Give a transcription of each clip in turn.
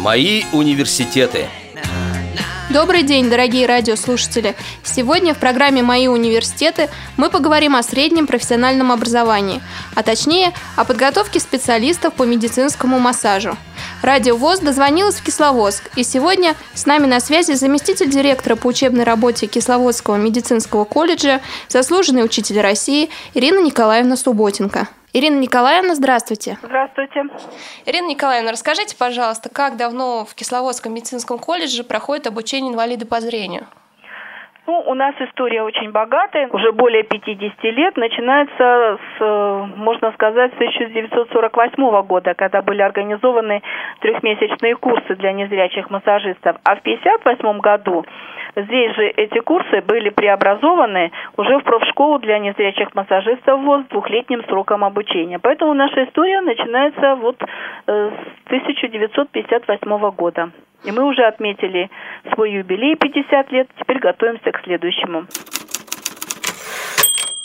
Мои университеты. Добрый день, дорогие радиослушатели! Сегодня в программе «Мои университеты» мы поговорим о среднем профессиональном образовании, а точнее о подготовке специалистов по медицинскому массажу. Радио ВОЗ дозвонилась в Кисловодск, и сегодня с нами на связи заместитель директора по учебной работе Кисловодского медицинского колледжа, заслуженный учитель России Ирина Николаевна Субботенко. Ирина Николаевна, здравствуйте. Здравствуйте. Ирина Николаевна, расскажите, пожалуйста, как давно в Кисловодском медицинском колледже проходит обучение инвалида по зрению? Ну, у нас история очень богатая, уже более 50 лет. Начинается с, э, можно сказать, с 1948 года, когда были организованы трехмесячные курсы для незрячих массажистов. А в 1958 году Здесь же эти курсы были преобразованы уже в профшколу для незрячих массажистов ВОЗ с двухлетним сроком обучения. Поэтому наша история начинается вот э, с 1958 года. И мы уже отметили свой юбилей 50 лет, теперь готовимся к следующему.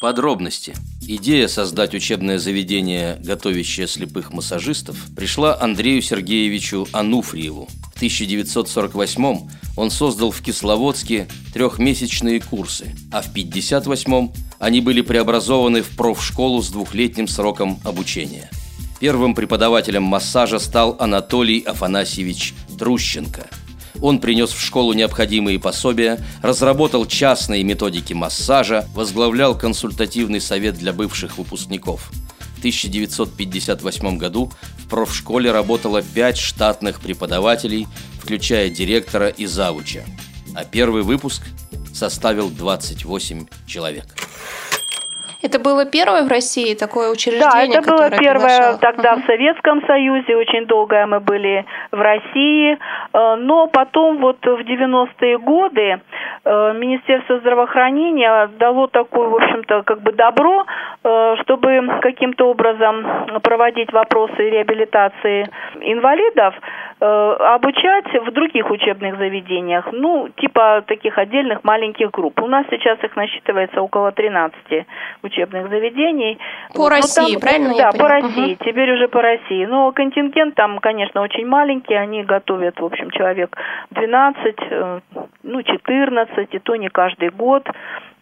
Подробности. Идея создать учебное заведение, готовящее слепых массажистов, пришла Андрею Сергеевичу Ануфриеву. В 1948 он создал в Кисловодске трехмесячные курсы, а в 1958 они были преобразованы в профшколу с двухлетним сроком обучения. Первым преподавателем массажа стал Анатолий Афанасьевич Трущенко. Он принес в школу необходимые пособия, разработал частные методики массажа, возглавлял консультативный совет для бывших выпускников. В 1958 году в профшколе работало пять штатных преподавателей, включая директора и завуча, а первый выпуск составил 28 человек. Это было первое в России такое учреждение? Да, это было первое тогда uh-huh. в Советском Союзе. Очень долго мы были в России. Э, но потом вот в 90-е годы э, Министерство здравоохранения дало такое, в общем-то, как бы добро, э, чтобы каким-то образом проводить вопросы реабилитации инвалидов, обучать в других учебных заведениях, ну, типа таких отдельных маленьких групп. У нас сейчас их насчитывается около 13 учебных заведений. По вот, России, там, правильно? Да, по России, угу. теперь уже по России. Но контингент там, конечно, очень маленький, они готовят, в общем, человек 12, э, ну, 14, и то не каждый год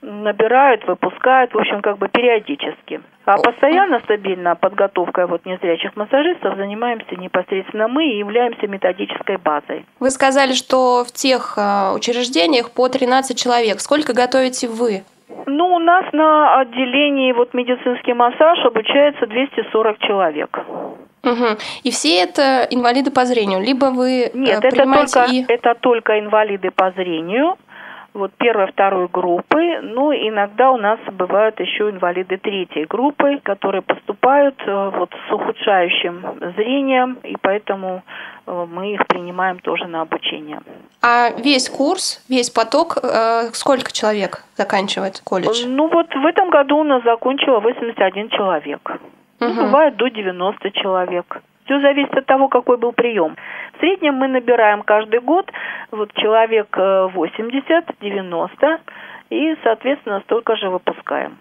набирают, выпускают, в общем, как бы периодически. А постоянно, стабильно подготовкой вот незрячих массажистов занимаемся непосредственно мы и являемся методической базой. Вы сказали, что в тех э, учреждениях по 13 человек. Сколько готовите вы? Ну, у нас на отделении вот медицинский массаж обучается 240 человек. Угу. И все это инвалиды по зрению, либо вы Нет, это только, и... это только инвалиды по зрению, вот первой, второй группы. Ну, иногда у нас бывают еще инвалиды третьей группы, которые поступают э, вот с ухудшающим зрением, и поэтому э, мы их принимаем тоже на обучение. А весь курс, весь поток, э, сколько человек заканчивает колледж? Ну вот в этом году у нас закончило 81 человек. Угу. Ну, бывает до 90 человек. Все зависит от того, какой был прием. В среднем мы набираем каждый год вот человек 80-90 э, и, соответственно, столько же выпускаем.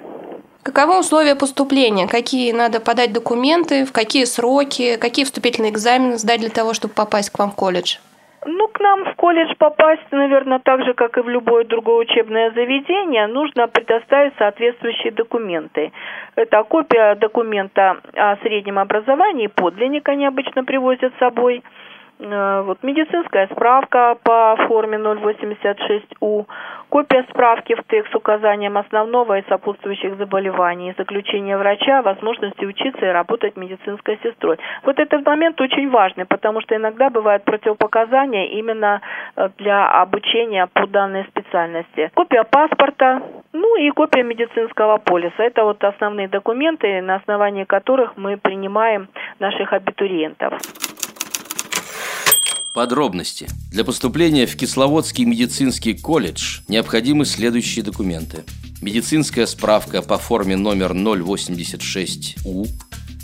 Каковы условия поступления? Какие надо подать документы, в какие сроки, какие вступительные экзамены сдать для того, чтобы попасть к вам в колледж? Ну, к нам в колледж попасть, наверное, так же, как и в любое другое учебное заведение, нужно предоставить соответствующие документы. Это копия документа о среднем образовании, подлинник они обычно привозят с собой – вот медицинская справка по форме 086У, копия справки в ТЭК с указанием основного и сопутствующих заболеваний, заключение врача возможности учиться и работать медицинской сестрой. Вот этот момент очень важный, потому что иногда бывают противопоказания именно э, для обучения по данной специальности. Копия паспорта, ну и копия медицинского полиса. Это вот основные документы, на основании которых мы принимаем наших абитуриентов. Подробности. Для поступления в Кисловодский медицинский колледж необходимы следующие документы. Медицинская справка по форме номер 086У,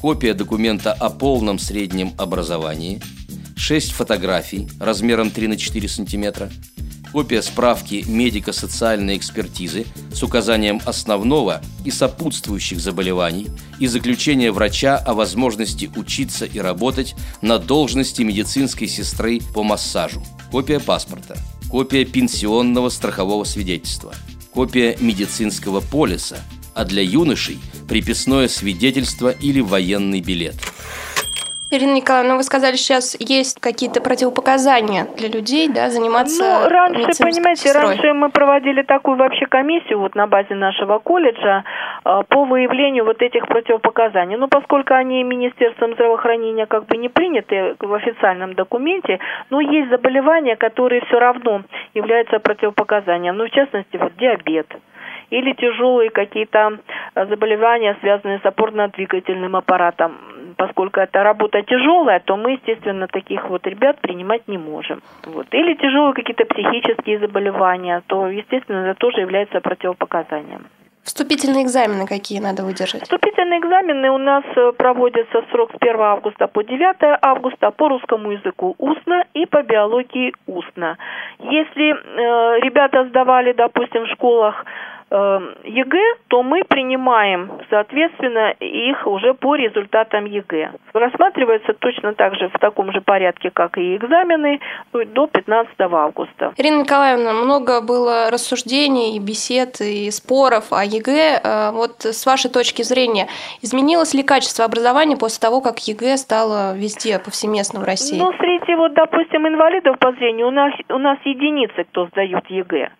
копия документа о полном среднем образовании, 6 фотографий размером 3 на 4 сантиметра, копия справки медико-социальной экспертизы с указанием основного и сопутствующих заболеваний и заключение врача о возможности учиться и работать на должности медицинской сестры по массажу, копия паспорта, копия пенсионного страхового свидетельства, копия медицинского полиса, а для юношей – приписное свидетельство или военный билет – Ирина Николаевна, вы сказали, сейчас есть какие-то противопоказания для людей, да, заниматься Ну, раньше, понимаете, сестрой. раньше мы проводили такую вообще комиссию вот на базе нашего колледжа э, по выявлению вот этих противопоказаний. Но поскольку они Министерством здравоохранения как бы не приняты в официальном документе, но есть заболевания, которые все равно являются противопоказанием. Ну, в частности, вот диабет или тяжелые какие-то э, заболевания, связанные с опорно-двигательным аппаратом. Поскольку это работа тяжелая, то мы, естественно, таких вот ребят принимать не можем. Вот. Или тяжелые какие-то психические заболевания, то, естественно, это тоже является противопоказанием. Вступительные экзамены какие надо выдержать? Вступительные экзамены у нас э, проводятся срок с 1 августа по 9 августа по русскому языку устно и по биологии устно. Если э, ребята сдавали, допустим, в школах ЕГЭ, то мы принимаем, соответственно, их уже по результатам ЕГЭ. Рассматривается точно так же в таком же порядке, как и экзамены, до 15 августа. Ирина Николаевна, много было рассуждений, бесед и споров о ЕГЭ. Э, вот с вашей точки зрения, изменилось ли качество образования после того, как ЕГЭ стало везде повсеместно в России? Ну, среди, вот, допустим, инвалидов по зрению у нас, у нас единицы, кто сдают ЕГЭ.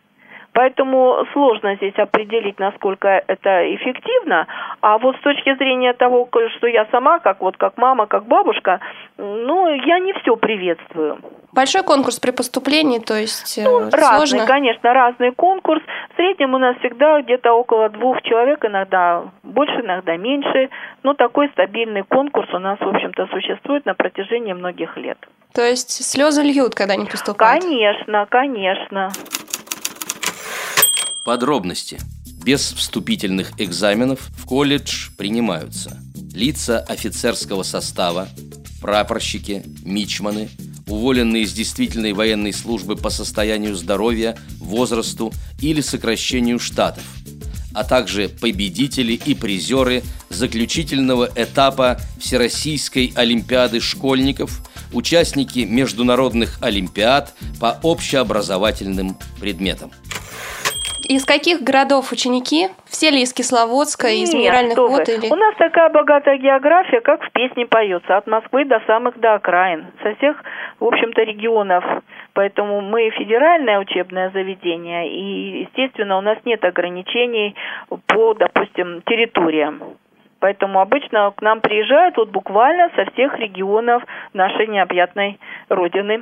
Поэтому сложно здесь определить, насколько это эффективно. А вот с точки зрения того, что я сама, как вот как мама, как бабушка, ну, я не все приветствую. Большой конкурс при поступлении, то есть э, ну, сложно? разный, конечно, разный конкурс. В среднем у нас всегда где-то около двух человек, иногда больше, иногда меньше. Но такой стабильный конкурс у нас, в общем-то, существует на протяжении многих лет. То есть слезы льют, когда не поступают? Конечно, конечно. Подробности. Без вступительных экзаменов в колледж принимаются лица офицерского состава, прапорщики, мичманы, уволенные из действительной военной службы по состоянию здоровья, возрасту или сокращению штатов, а также победители и призеры заключительного этапа Всероссийской Олимпиады школьников, участники международных олимпиад по общеобразовательным предметам. Из каких городов ученики? Все ли из Кисловодска, из Нет, минеральных вод? Или... У нас такая богатая география, как в песне поется, от Москвы до самых до окраин, со всех, в общем-то, регионов. Поэтому мы федеральное учебное заведение, и, естественно, у нас нет ограничений по, допустим, территориям. Поэтому обычно к нам приезжают вот буквально со всех регионов нашей необъятной родины.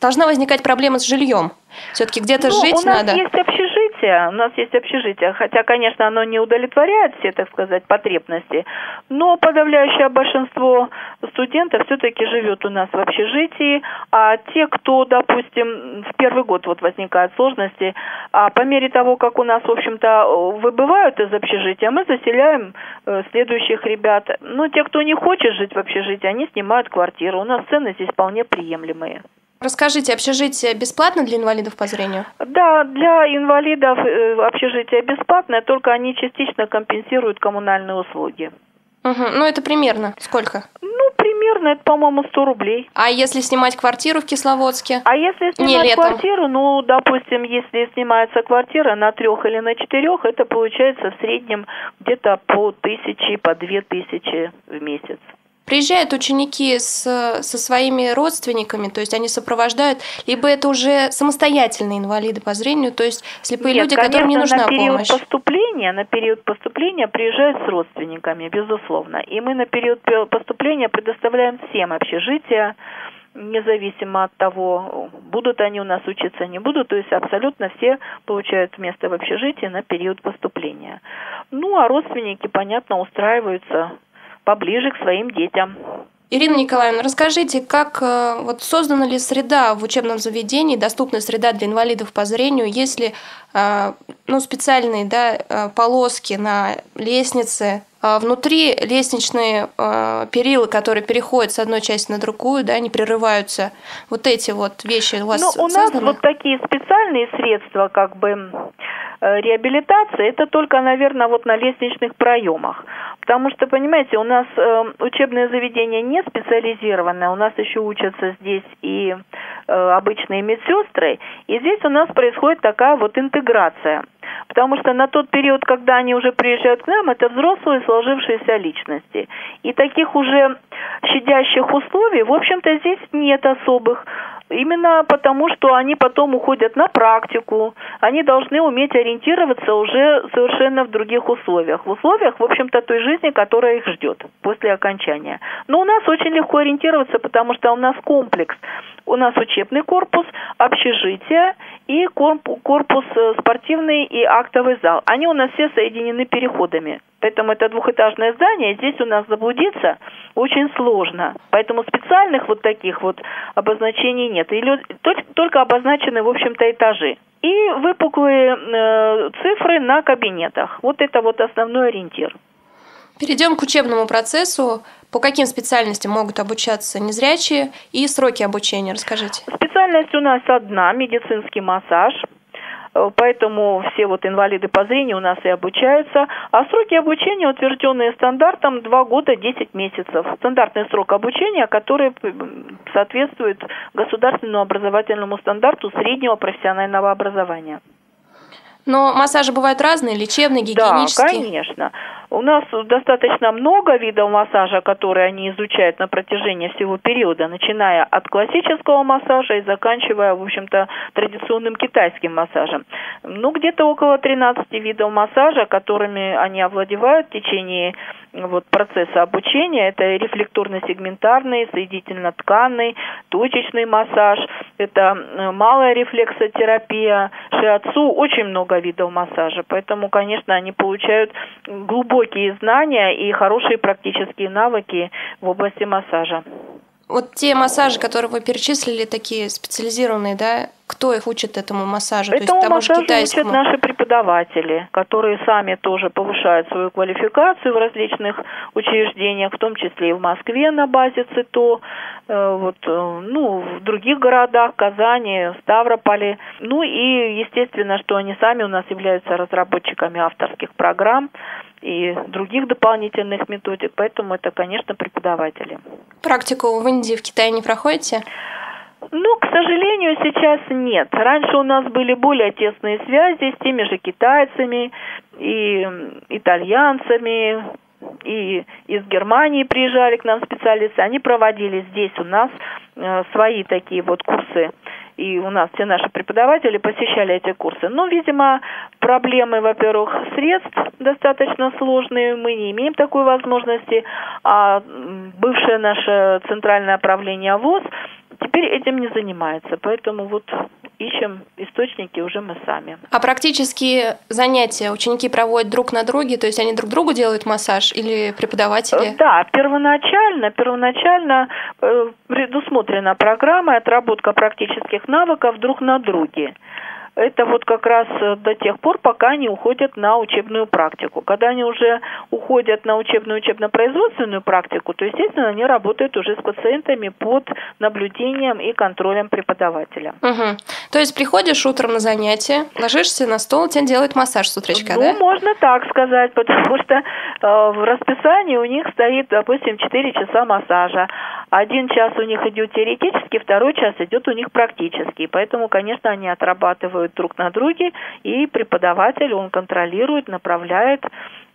Должна возникать проблема с жильем. Все-таки где-то ну, жить у нас надо. Есть общежитие, у нас есть общежитие, хотя, конечно, оно не удовлетворяет все, так сказать, потребности, но подавляющее большинство студентов все-таки живет у нас в общежитии, а те, кто, допустим, в первый год вот возникают сложности, а по мере того, как у нас, в общем-то, выбывают из общежития, мы заселяем э, следующих ребят. Ну, те, кто не хочет жить в общежитии, они снимают квартиру. У нас цены здесь вполне приемлемые. Расскажите, общежитие бесплатно для инвалидов по зрению? Да, для инвалидов э, общежитие бесплатное, только они частично компенсируют коммунальные услуги. Угу. Ну, это примерно сколько? Ну, примерно, это, по-моему, 100 рублей. А если снимать квартиру в Кисловодске? А если снимать Не квартиру, ну, допустим, если снимается квартира на трех или на четырех, это получается в среднем где-то по тысяче, по две тысячи в месяц. Приезжают ученики с, со своими родственниками, то есть они сопровождают, либо это уже самостоятельные инвалиды по зрению, то есть слепые Нет, люди, конечно, которым не нужна на период помощь. Поступления, на период поступления приезжают с родственниками, безусловно. И мы на период поступления предоставляем всем общежития, независимо от того, будут они у нас учиться, не будут, то есть абсолютно все получают место в общежитии на период поступления. Ну, а родственники, понятно, устраиваются поближе к своим детям. Ирина Николаевна, расскажите, как э, вот создана ли среда в учебном заведении, доступная среда для инвалидов по зрению, есть ли э, ну, специальные да, э, полоски на лестнице, внутри лестничные перила, которые переходят с одной части на другую, да, не прерываются. Вот эти вот вещи у вас Ну, у созданы? нас вот такие специальные средства, как бы реабилитация, это только, наверное, вот на лестничных проемах. Потому что, понимаете, у нас э, учебное заведение не специализированное, у нас еще учатся здесь и э, обычные медсестры, и здесь у нас происходит такая вот интеграция. Потому что на тот период, когда они уже приезжают к нам, это взрослые сложившиеся личности. И таких уже щадящих условий, в общем-то, здесь нет особых. Именно потому, что они потом уходят на практику, они должны уметь ориентироваться уже совершенно в других условиях. В условиях, в общем-то, той жизни, которая их ждет после окончания. Но у нас очень легко ориентироваться, потому что у нас комплекс. У нас учебный корпус, общежитие и корпус э, спортивный и актовый зал. Они у нас все соединены переходами. Поэтому это двухэтажное здание, здесь у нас заблудиться очень сложно. Поэтому специальных вот таких вот обозначений нет. Или только обозначены, в общем-то, этажи. И выпуклые э, цифры на кабинетах. Вот это вот основной ориентир. Перейдем к учебному процессу. По каким специальностям могут обучаться незрячие и сроки обучения? Расскажите. Специальность у нас одна – медицинский массаж – поэтому все вот инвалиды по зрению у нас и обучаются. А сроки обучения, утвержденные стандартом, 2 года 10 месяцев. Стандартный срок обучения, который соответствует государственному образовательному стандарту среднего профессионального образования. Но массажи бывают разные, лечебные, гигиенические? Да, конечно. У нас достаточно много видов массажа, которые они изучают на протяжении всего периода, начиная от классического массажа и заканчивая, в общем-то, традиционным китайским массажем. Ну, где-то около 13 видов массажа, которыми они овладевают в течение вот, процесса обучения. Это рефлекторно-сегментарный, соединительно-тканный, точечный массаж, это э, малая рефлексотерапия, шиатсу, очень много видов массажа. Поэтому, конечно, они получают глубокие знания и хорошие практические навыки в области массажа. Вот те массажи, которые вы перечислили, такие специализированные, да, кто их учит этому массажу? Этому То есть, тому массажу учат наши преподаватели, которые сами тоже повышают свою квалификацию в различных учреждениях, в том числе и в Москве на базе ЦИТО, э, вот, э, ну, в других городах, Казани, Ставрополе. Ну и, естественно, что они сами у нас являются разработчиками авторских программ, и других дополнительных методик, поэтому это, конечно, преподаватели. Практику в Индии, в Китае не проходите? Ну, к сожалению, сейчас нет. Раньше у нас были более тесные связи с теми же китайцами и итальянцами, и из Германии приезжали к нам специалисты, они проводили здесь у нас э, свои такие вот курсы. И у нас все наши преподаватели посещали эти курсы. Но, видимо, проблемы, во-первых, средств достаточно сложные, мы не имеем такой возможности, а бывшее наше центральное правление ВОЗ теперь этим не занимается, поэтому вот ищем источники уже мы сами. А практические занятия ученики проводят друг на друге, то есть они друг другу делают массаж или преподаватели? Э, да, первоначально, первоначально э, предусмотрена программа отработка практических навыков друг на друге это вот как раз э, до тех пор, пока они уходят на учебную практику. Когда они уже уходят на учебную учебно-производственную практику, то, естественно, они работают уже с пациентами под наблюдением и контролем преподавателя. Угу. То есть приходишь утром на занятие, ложишься на стол, тебе делают массаж с утречка, ну, да? Ну, можно так сказать, потому что э, в расписании у них стоит, допустим, 4 часа массажа. Один час у них идет теоретически, второй час идет у них практически. Поэтому, конечно, они отрабатывают действуют друг на друге, и преподаватель, он контролирует, направляет,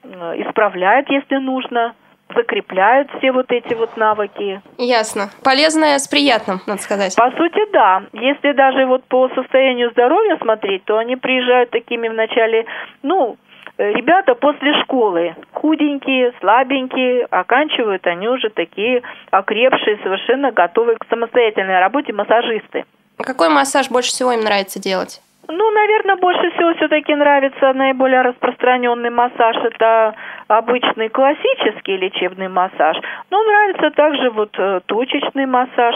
э, исправляет, если нужно закрепляет все вот эти вот навыки. Ясно. Полезное с приятным, надо сказать. По сути, да. Если даже вот по состоянию здоровья смотреть, то они приезжают такими вначале, ну, ребята после школы, худенькие, слабенькие, оканчивают они уже такие окрепшие, совершенно готовые к самостоятельной работе массажисты. Какой массаж больше всего им нравится делать? Ну, наверное, больше всего все-таки нравится наиболее распространенный массаж. Это обычный классический лечебный массаж. Но нравится также вот э, точечный массаж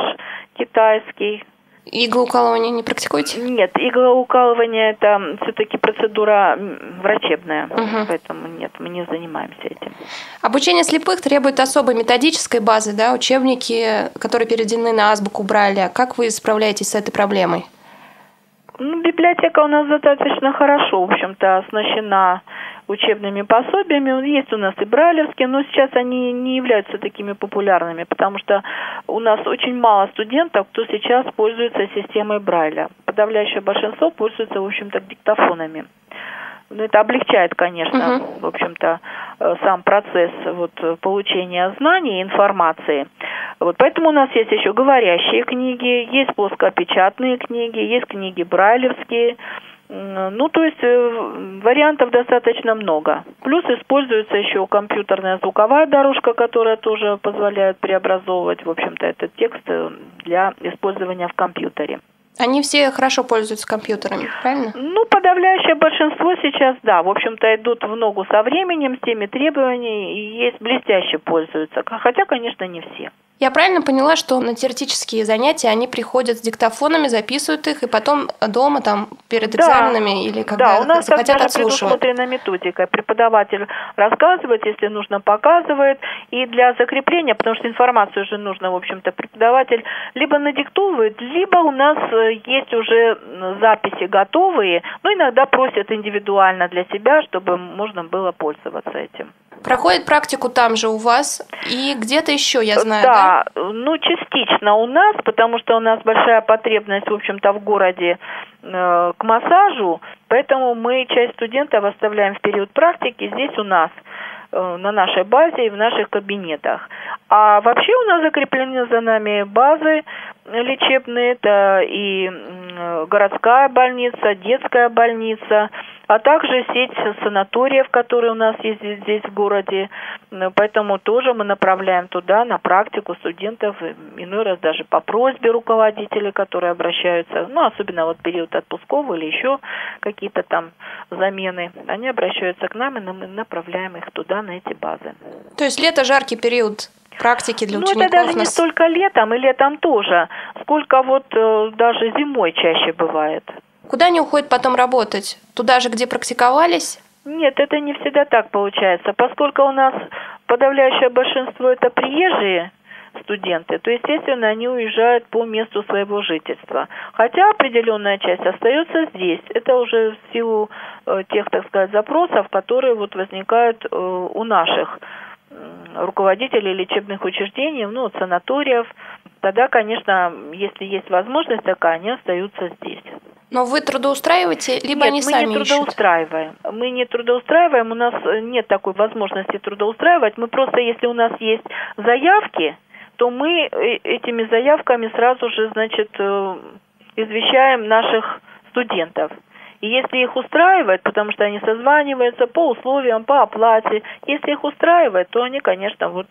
китайский. Иглоукалывание не практикуете? Нет, иглоукалывание это все-таки процедура врачебная, угу. поэтому нет, мы не занимаемся этим. Обучение слепых требует особой методической базы, да, учебники, которые переведены на азбуку Брайля. Как вы справляетесь с этой проблемой? Ну, библиотека у нас достаточно хорошо, в общем-то, оснащена учебными пособиями. Есть у нас и брайлевские, но сейчас они не являются такими популярными, потому что у нас очень мало студентов, кто сейчас пользуется системой Брайля. Подавляющее большинство пользуется, в общем-то, диктофонами. Ну, это облегчает, конечно, uh-huh. в общем-то, э, сам процесс вот, получения знаний и информации. Вот, поэтому у нас есть еще говорящие книги, есть плоскопечатные книги, есть книги брайлевские, ну, то есть э, вариантов достаточно много. Плюс используется еще компьютерная звуковая дорожка, которая тоже позволяет преобразовывать, в общем-то, этот текст э, для использования в компьютере. Они все хорошо пользуются компьютерами, правильно? Ну, подавляющее большинство сейчас, да, в общем-то, идут в ногу со временем, с теми требованиями, и есть блестяще пользуются. Хотя, конечно, не все. Я правильно поняла, что на теоретические занятия они приходят с диктофонами, записывают их, и потом дома там перед экзаменами да, или когда да, у нас захотят так отслушивать? предусмотрена методика. Преподаватель рассказывает, если нужно, показывает. И для закрепления, потому что информацию уже нужно, в общем-то, преподаватель либо надиктовывает, либо у нас э, есть уже записи готовые, но иногда просят индивидуально для себя, чтобы можно было пользоваться этим. Проходит практику там же у вас и где-то еще, я знаю, да? Да, ну частично у нас, потому что у нас большая потребность, в общем-то, в городе э, к массажу, поэтому мы часть студентов оставляем в период практики здесь у нас э, на нашей базе и в наших кабинетах. А вообще у нас закреплены за нами базы лечебные, это и городская больница, детская больница, а также сеть санаториев, которые у нас есть здесь в городе. Поэтому тоже мы направляем туда на практику студентов, иной раз даже по просьбе руководителей, которые обращаются, ну, особенно вот период отпусков или еще какие-то там замены, они обращаются к нам, и мы направляем их туда, на эти базы. То есть лето жаркий период практики для учеников? Ну, это даже не столько летом, и летом тоже, сколько вот э, даже зимой чаще бывает. Куда они уходят потом работать? Туда же, где практиковались? Нет, это не всегда так получается. Поскольку у нас подавляющее большинство это приезжие студенты, то, естественно, они уезжают по месту своего жительства. Хотя определенная часть остается здесь. Это уже в силу э, тех, так сказать, запросов, которые вот возникают э, у наших руководителей лечебных учреждений, ну, санаториев, тогда, конечно, если есть возможность такая, они остаются здесь. Но вы трудоустраиваете, либо нет, они сами мы не трудоустраиваем. Ищут? Мы не трудоустраиваем, у нас нет такой возможности трудоустраивать. Мы просто, если у нас есть заявки, то мы э, этими заявками сразу же, значит, э, извещаем наших студентов. И если их устраивает, потому что они созваниваются по условиям, по оплате, если их устраивает, то они, конечно, вот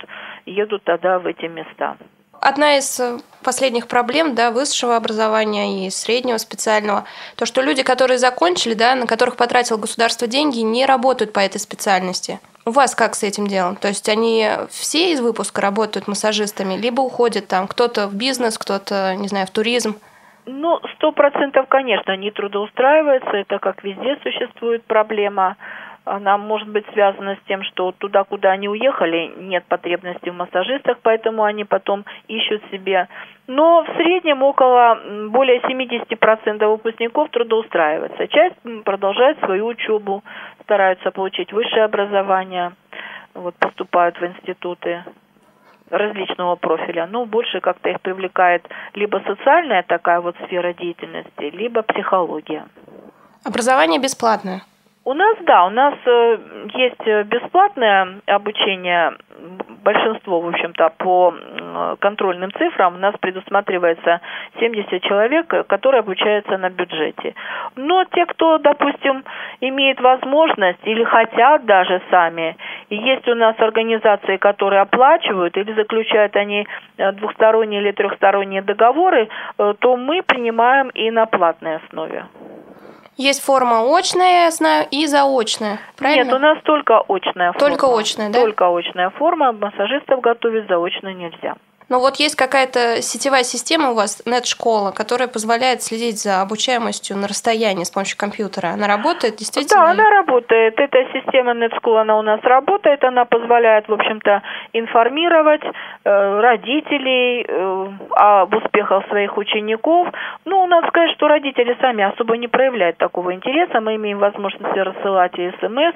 едут тогда в эти места. Одна из э, последних проблем да, высшего образования и среднего специального, то, что люди, которые закончили, да, на которых потратил государство деньги, не работают по этой специальности. У вас как с этим делом? То есть они все из выпуска работают массажистами, либо уходят там кто-то в бизнес, кто-то, не знаю, в туризм? Ну, сто процентов, конечно, не трудоустраивается. Это как везде существует проблема она может быть связана с тем, что туда, куда они уехали, нет потребности в массажистах, поэтому они потом ищут себе. Но в среднем около более 70% выпускников трудоустраивается. Часть продолжает свою учебу, стараются получить высшее образование, вот, поступают в институты различного профиля, но больше как-то их привлекает либо социальная такая вот сфера деятельности, либо психология. Образование бесплатное? У нас, да, у нас э, есть э, бесплатное обучение, большинство, в общем-то, по контрольным цифрам у нас предусматривается 70 человек, которые обучаются на бюджете. Но те, кто, допустим, имеет возможность или хотят даже сами, и есть у нас организации, которые оплачивают или заключают они э, двухсторонние или трехсторонние договоры, то мы принимаем и на платной основе. Есть форма очная, я знаю, и заочная, правильно? Нет, у нас только очная форма. Только очная, да? Только очная форма. Массажистов готовить заочно нельзя. Но вот есть какая-то сетевая система у вас, нет-школа, которая позволяет следить за обучаемостью на расстоянии с помощью компьютера. Она работает действительно? Да, она работает. Эта система NetSchool, она у нас работает. Она позволяет, в общем-то, информировать э, родителей э, об успехах своих учеников. Ну, надо сказать, что родители сами особо не проявляют такого интереса. Мы имеем возможность рассылать и смс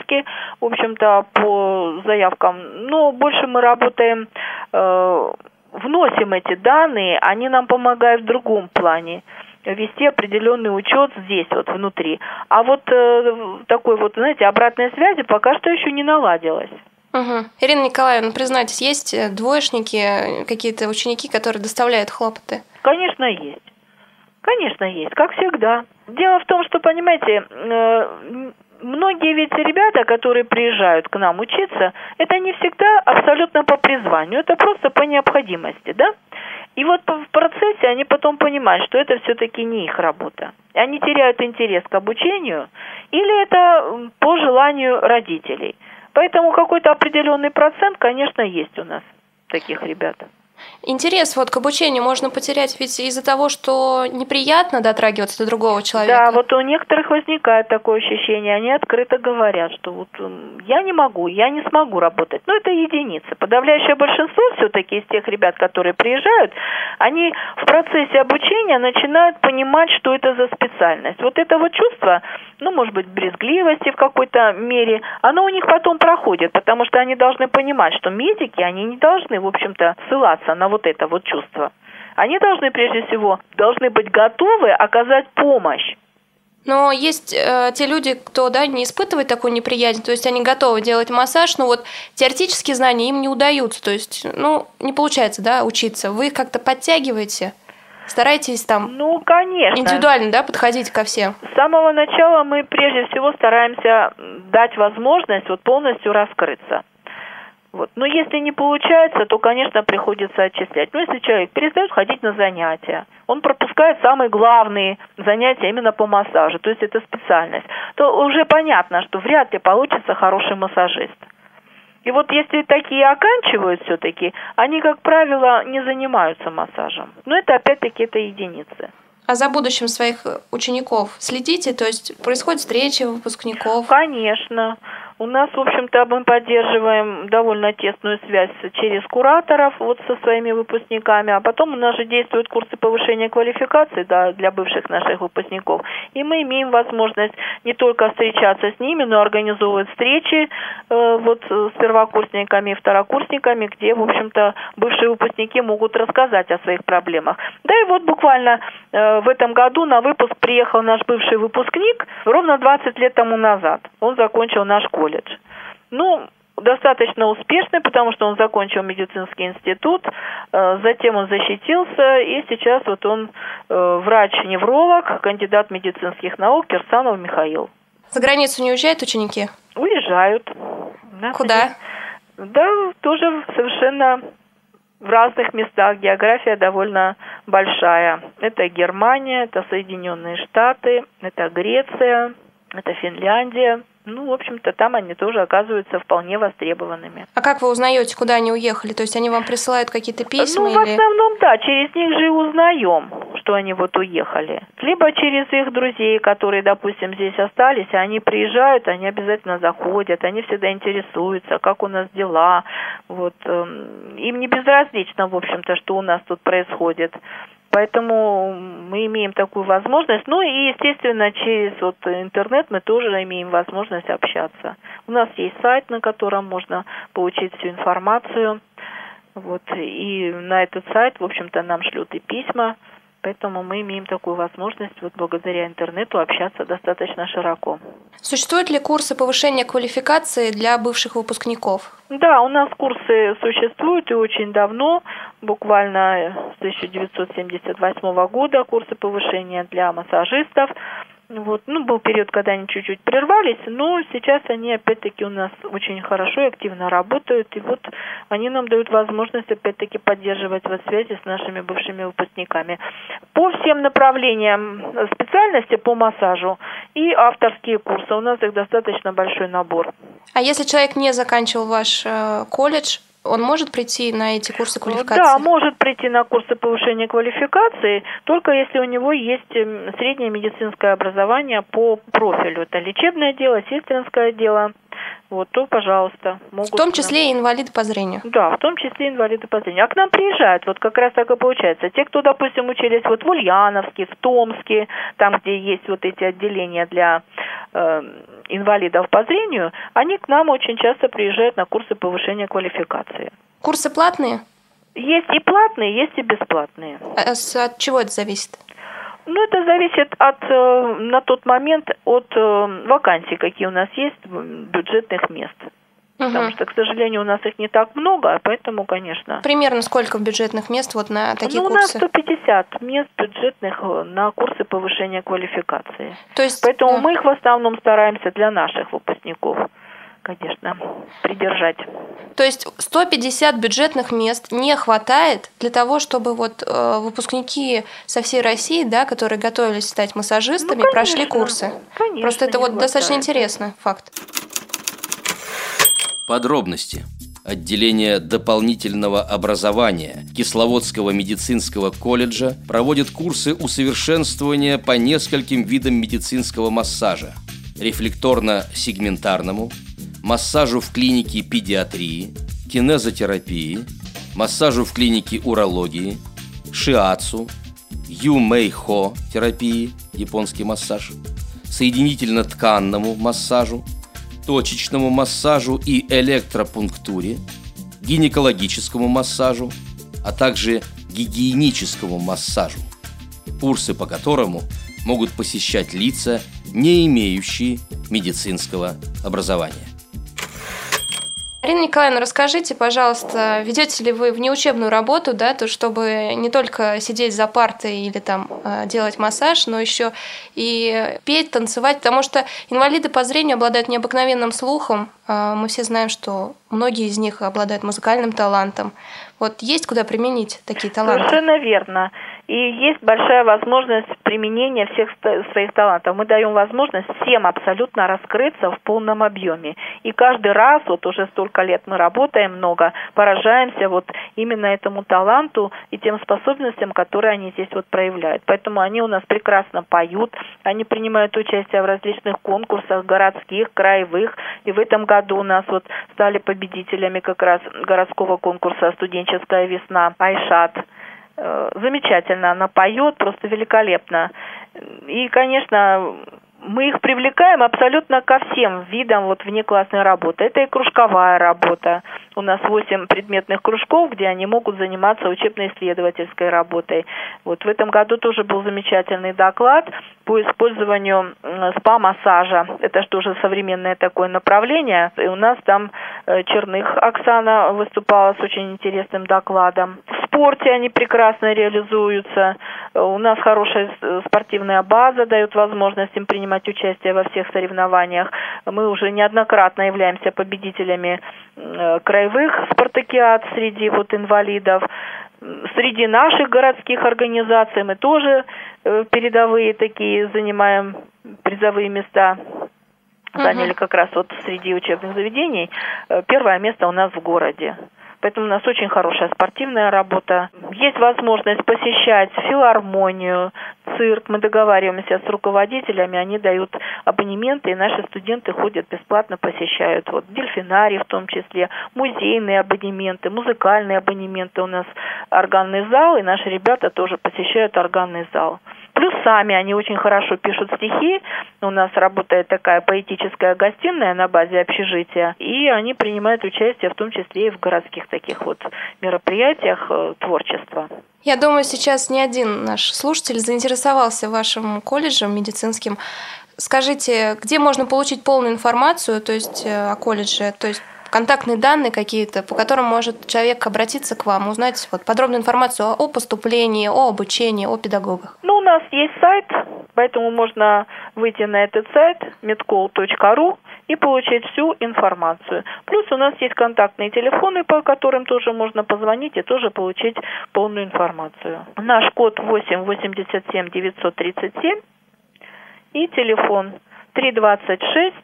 в общем-то, по заявкам. Но больше мы работаем э, вносим эти данные, они нам помогают в другом плане вести определенный учет здесь вот внутри. А вот э, такой вот, знаете, обратной связи пока что еще не наладилась. Угу. Ирина Николаевна, признайтесь, есть э, двоечники, э, какие-то ученики, которые доставляют хлопоты? Конечно, есть. Конечно, есть, как всегда. Дело в том, что, понимаете, э, многие ведь ребята, которые приезжают к нам учиться, это не всегда абсолютно по призванию, это просто по необходимости, да? И вот в процессе они потом понимают, что это все-таки не их работа. Они теряют интерес к обучению, или это по желанию родителей. Поэтому какой-то определенный процент, конечно, есть у нас таких ребят. Интерес вот к обучению можно потерять ведь из-за того, что неприятно дотрагиваться до другого человека. Да, вот у некоторых возникает такое ощущение, они открыто говорят, что вот я не могу, я не смогу работать. Но это единицы. Подавляющее большинство все-таки из тех ребят, которые приезжают, они в процессе обучения начинают понимать, что это за специальность. Вот это вот чувство, ну, может быть, брезгливости в какой-то мере, оно у них потом проходит, потому что они должны понимать, что медики, они не должны, в общем-то, ссылаться на вот это вот чувство. Они должны, прежде всего, должны быть готовы оказать помощь. Но есть э, те люди, кто да, не испытывает такую неприязнь, то есть они готовы делать массаж, но вот теоретические знания им не удаются, то есть, ну, не получается, да, учиться. Вы их как-то подтягиваете? Старайтесь там ну, конечно. индивидуально да, подходить ко всем? С самого начала мы прежде всего стараемся дать возможность вот полностью раскрыться. Вот. Но если не получается, то, конечно, приходится отчислять. Но если человек перестает ходить на занятия, он пропускает самые главные занятия именно по массажу, то есть это специальность, то уже понятно, что вряд ли получится хороший массажист. И вот если такие оканчивают все-таки, они, как правило, не занимаются массажем. Но это опять-таки это единицы. А за будущим своих учеников следите? То есть происходят встречи выпускников? Конечно. У нас, в общем-то, мы поддерживаем довольно тесную связь через кураторов вот со своими выпускниками, а потом у нас же действуют курсы повышения квалификации да, для бывших наших выпускников. И мы имеем возможность не только встречаться с ними, но и организовывать встречи э, вот с первокурсниками и второкурсниками, где, в общем-то, бывшие выпускники могут рассказать о своих проблемах. Да и вот буквально э, в этом году на выпуск приехал наш бывший выпускник ровно 20 лет тому назад. Он закончил наш колледж колледж. Ну, достаточно успешный, потому что он закончил медицинский институт, э, затем он защитился, и сейчас вот он э, врач-невролог, кандидат медицинских наук Кирсанов Михаил. За границу не уезжают ученики? Уезжают. Да, Куда? Да, тоже совершенно в разных местах. География довольно большая. Это Германия, это Соединенные Штаты, это Греция, это Финляндия. Ну, в общем-то, там они тоже оказываются вполне востребованными. А как вы узнаете, куда они уехали? То есть они вам присылают какие-то письма? Ну, или... в основном, да, через них же и узнаем, что они вот уехали. Либо через их друзей, которые, допустим, здесь остались, они приезжают, они обязательно заходят, они всегда интересуются, как у нас дела. Вот, эм, им не безразлично, в общем-то, что у нас тут происходит. Поэтому мы имеем такую возможность. Ну и, естественно, через вот интернет мы тоже имеем возможность общаться. У нас есть сайт, на котором можно получить всю информацию. Вот, и на этот сайт, в общем-то, нам шлют и письма. Поэтому мы имеем такую возможность вот благодаря интернету общаться достаточно широко. Существуют ли курсы повышения квалификации для бывших выпускников? Да, у нас курсы существуют и очень давно, буквально с 1978 года курсы повышения для массажистов. Вот, ну, был период, когда они чуть-чуть прервались, но сейчас они опять-таки у нас очень хорошо и активно работают, и вот они нам дают возможность опять-таки поддерживать вот связи с нашими бывшими выпускниками. По всем направлениям специальности по массажу и авторские курсы, у нас их достаточно большой набор. А если человек не заканчивал ваш э, колледж, он может прийти на эти курсы квалификации? Да, может прийти на курсы повышения квалификации, только если у него есть эм, среднее медицинское образование по профилю. Это лечебное дело, сестринское дело вот, то, пожалуйста, могут... В том числе и инвалиды по зрению? Да, в том числе инвалиды по зрению. А к нам приезжают, вот как раз так и получается. Те, кто, допустим, учились вот в Ульяновске, в Томске, там, где есть вот эти отделения для э, инвалидов по зрению, они к нам очень часто приезжают на курсы повышения квалификации. Курсы платные? Есть и платные, есть и бесплатные. А от чего это зависит? Ну, это зависит от, э, на тот момент от э, вакансий, какие у нас есть, бюджетных мест. Угу. Потому что, к сожалению, у нас их не так много, поэтому, конечно. Примерно сколько бюджетных мест вот на такие ну, курсы? Ну, у нас 150 мест бюджетных э, на курсы повышения квалификации. То есть, Поэтому да. мы их в основном стараемся для наших выпускников конечно, придержать. То есть 150 бюджетных мест не хватает для того, чтобы вот э, выпускники со всей России, да, которые готовились стать массажистами, ну, конечно, прошли курсы. Конечно, Просто это вот хватает. достаточно интересный факт. Подробности. Отделение дополнительного образования Кисловодского медицинского колледжа проводит курсы усовершенствования по нескольким видам медицинского массажа – рефлекторно-сегментарному, массажу в клинике педиатрии, кинезотерапии, массажу в клинике урологии, шиацу, юмейхо терапии, японский массаж, соединительно-тканному массажу, точечному массажу и электропунктуре, гинекологическому массажу, а также гигиеническому массажу, курсы по которому могут посещать лица, не имеющие медицинского образования. Ирина Николаевна, расскажите, пожалуйста, ведете ли вы внеучебную работу, да, то чтобы не только сидеть за партой или там э, делать массаж, но еще и петь, танцевать, потому что инвалиды по зрению обладают необыкновенным слухом. Э, мы все знаем, что многие из них обладают музыкальным талантом. Вот есть куда применить такие таланты? Совершенно верно. И есть большая возможность применения всех своих талантов. Мы даем возможность всем абсолютно раскрыться в полном объеме. И каждый раз, вот уже столько лет мы работаем много, поражаемся вот именно этому таланту и тем способностям, которые они здесь вот проявляют. Поэтому они у нас прекрасно поют, они принимают участие в различных конкурсах городских, краевых. И в этом году у нас вот стали победителями как раз городского конкурса «Студенческая весна» Айшат. Э, замечательно она поет, просто великолепно. И, конечно, мы их привлекаем абсолютно ко всем видам вот внеклассной работы. Это и кружковая работа. У нас восемь предметных кружков, где они могут заниматься учебно-исследовательской работой. Вот в этом году тоже был замечательный доклад по использованию спа-массажа. Это же современное такое направление. И у нас там э, Черных Оксана выступала с очень интересным докладом. В спорте они прекрасно реализуются. У нас хорошая спортивная база дает возможность им принимать участие во всех соревнованиях. Мы уже неоднократно являемся победителями э, краевых спартакиад среди вот инвалидов. Среди наших городских организаций мы тоже э, передовые такие занимаем призовые места заняли как раз вот среди учебных заведений. Э, первое место у нас в городе. Поэтому у нас очень хорошая спортивная работа. Есть возможность посещать филармонию, цирк. Мы договариваемся с руководителями, они дают абонементы, и наши студенты ходят бесплатно, посещают. Вот дельфинарий в том числе, музейные абонементы, музыкальные абонементы. У нас органный зал, и наши ребята тоже посещают органный зал. Плюс сами они очень хорошо пишут стихи. У нас работает такая поэтическая гостиная на базе общежития. И они принимают участие в том числе и в городских таких вот мероприятиях э, творчества. Я думаю, сейчас ни один наш слушатель заинтересовался вашим колледжем медицинским. Скажите, где можно получить полную информацию, то есть э, о колледже, то есть контактные данные какие-то, по которым может человек обратиться к вам, узнать вот подробную информацию о поступлении, о обучении, о педагогах? Ну, у нас есть сайт, поэтому можно выйти на этот сайт medcall.ru и получить всю информацию. Плюс у нас есть контактные телефоны, по которым тоже можно позвонить и тоже получить полную информацию. Наш код 8 87 937 и телефон 326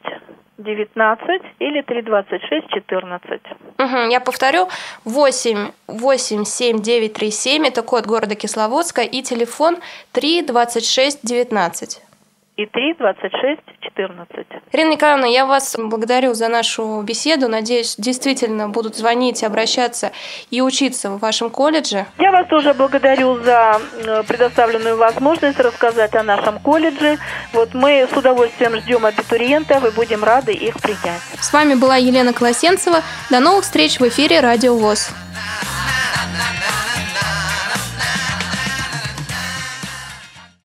19 или 326 14. Угу, я повторю, 8 8 7 9 3 7 это код города Кисловодска и телефон 3 26 19 и 3 26 14. Ирина Николаевна, я вас благодарю за нашу беседу. Надеюсь, действительно будут звонить, обращаться и учиться в вашем колледже. Я вас тоже благодарю за э, предоставленную возможность рассказать о нашем колледже. Вот мы с удовольствием ждем абитуриентов и будем рады их принять. С вами была Елена Колосенцева. До новых встреч в эфире Радио ВОЗ.